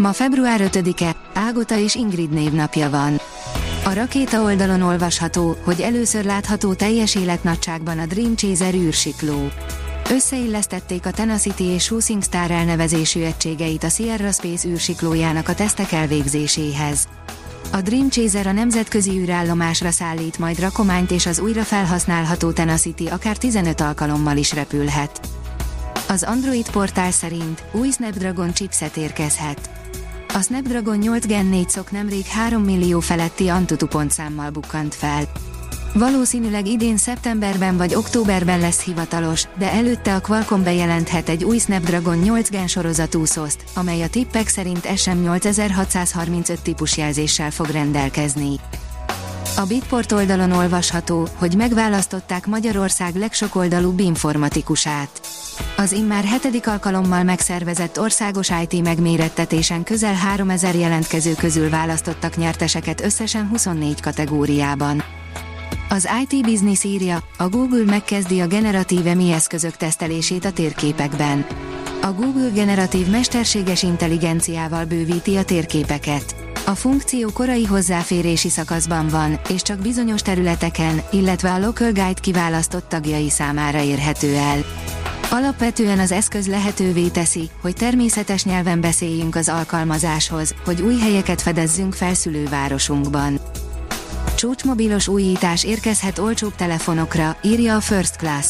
Ma február 5-e, Ágota és Ingrid névnapja van. A rakéta oldalon olvasható, hogy először látható teljes életnagyságban a Dream Chaser űrsikló. Összeillesztették a Tenacity és Shooting Star elnevezésű egységeit a Sierra Space űrsiklójának a tesztek elvégzéséhez. A Dream Chaser a nemzetközi űrállomásra szállít majd rakományt és az újra felhasználható Tenacity akár 15 alkalommal is repülhet. Az Android portál szerint új Snapdragon chipset érkezhet. A Snapdragon 8 Gen 4 szok nemrég 3 millió feletti Antutu pontszámmal bukkant fel. Valószínűleg idén szeptemberben vagy októberben lesz hivatalos, de előtte a Qualcomm bejelenthet egy új Snapdragon 8 Gen sorozatú szoszt, amely a tippek szerint SM8635 típusjelzéssel fog rendelkezni. A Bitport oldalon olvasható, hogy megválasztották Magyarország legsokoldalúbb informatikusát. Az immár hetedik alkalommal megszervezett országos IT megmérettetésen közel 3000 jelentkező közül választottak nyerteseket összesen 24 kategóriában. Az IT Business írja, a Google megkezdi a generatív EMI eszközök tesztelését a térképekben. A Google generatív mesterséges intelligenciával bővíti a térképeket. A funkció korai hozzáférési szakaszban van, és csak bizonyos területeken, illetve a Local Guide kiválasztott tagjai számára érhető el. Alapvetően az eszköz lehetővé teszi, hogy természetes nyelven beszéljünk az alkalmazáshoz, hogy új helyeket fedezzünk fel szülővárosunkban. Csúcsmobilos újítás érkezhet olcsóbb telefonokra, írja a First Class.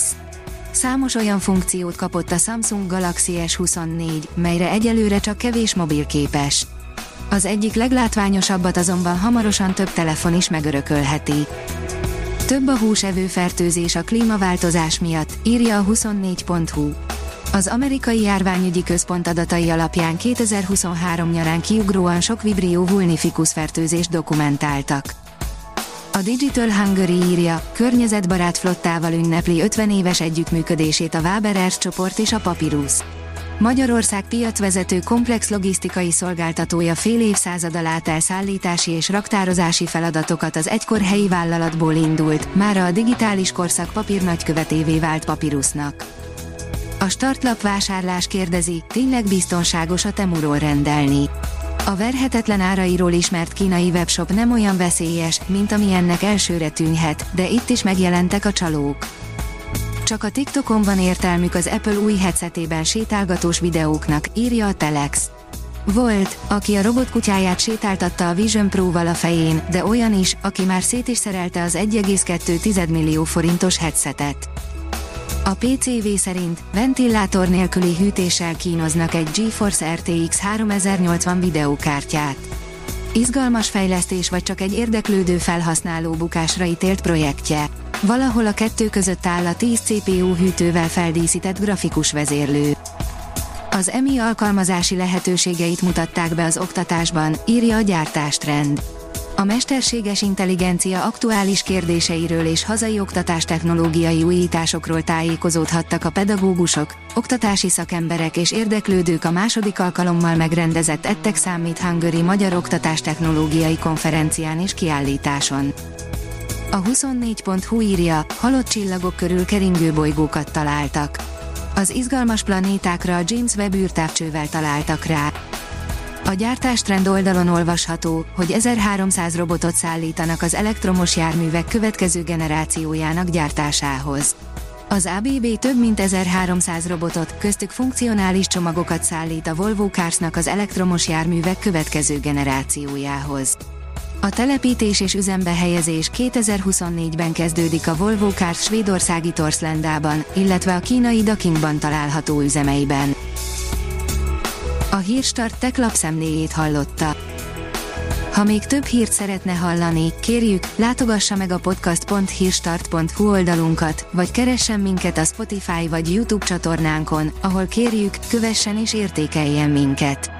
Számos olyan funkciót kapott a Samsung Galaxy S24, melyre egyelőre csak kevés mobil képes. Az egyik leglátványosabbat azonban hamarosan több telefon is megörökölheti. Több a húsevő fertőzés a klímaváltozás miatt, írja a 24.hu. Az amerikai járványügyi központ adatai alapján 2023 nyarán kiugróan sok vibrió vulnifikus fertőzést dokumentáltak. A Digital Hungary írja, környezetbarát flottával ünnepli 50 éves együttműködését a Waber Air csoport és a Papyrus. Magyarország piacvezető komplex logisztikai szolgáltatója fél évszázad át elszállítási és raktározási feladatokat az egykor helyi vállalatból indult, mára a digitális korszak papír nagykövetévé vált papírusnak. A startlap vásárlás kérdezi, tényleg biztonságos a Temuról rendelni. A verhetetlen árairól ismert kínai webshop nem olyan veszélyes, mint ami ennek elsőre tűnhet, de itt is megjelentek a csalók. Csak a TikTokon van értelmük az Apple új headsetében sétálgatós videóknak, írja a Telex. Volt, aki a robotkutyáját sétáltatta a Vision Pro-val a fején, de olyan is, aki már szét is szerelte az 1,2 millió forintos headsetet. A PCV szerint ventilátor nélküli hűtéssel kínoznak egy GeForce RTX 3080 videókártyát. Izgalmas fejlesztés vagy csak egy érdeklődő felhasználó bukásra ítélt projektje. Valahol a kettő között áll a 10 CPU hűtővel feldíszített grafikus vezérlő. Az EMI alkalmazási lehetőségeit mutatták be az oktatásban, írja a gyártástrend. A mesterséges intelligencia aktuális kérdéseiről és hazai oktatástechnológiai újításokról tájékozódhattak a pedagógusok, oktatási szakemberek és érdeklődők a második alkalommal megrendezett Ettek Számít Hungary Magyar Oktatástechnológiai Konferencián és kiállításon. A 24.hu írja, halott csillagok körül keringő bolygókat találtak. Az izgalmas planétákra a James Webb űrtávcsővel találtak rá. A gyártástrend oldalon olvasható, hogy 1300 robotot szállítanak az elektromos járművek következő generációjának gyártásához. Az ABB több mint 1300 robotot, köztük funkcionális csomagokat szállít a Volvo Carsnak az elektromos járművek következő generációjához. A telepítés és üzembe helyezés 2024-ben kezdődik a Volvo Cars svédországi Torslendában, illetve a kínai Dakingban található üzemeiben. A Hírstart tech lapszemléjét hallotta. Ha még több hírt szeretne hallani, kérjük, látogassa meg a podcast.hírstart.hu oldalunkat, vagy keressen minket a Spotify vagy YouTube csatornánkon, ahol kérjük, kövessen és értékeljen minket.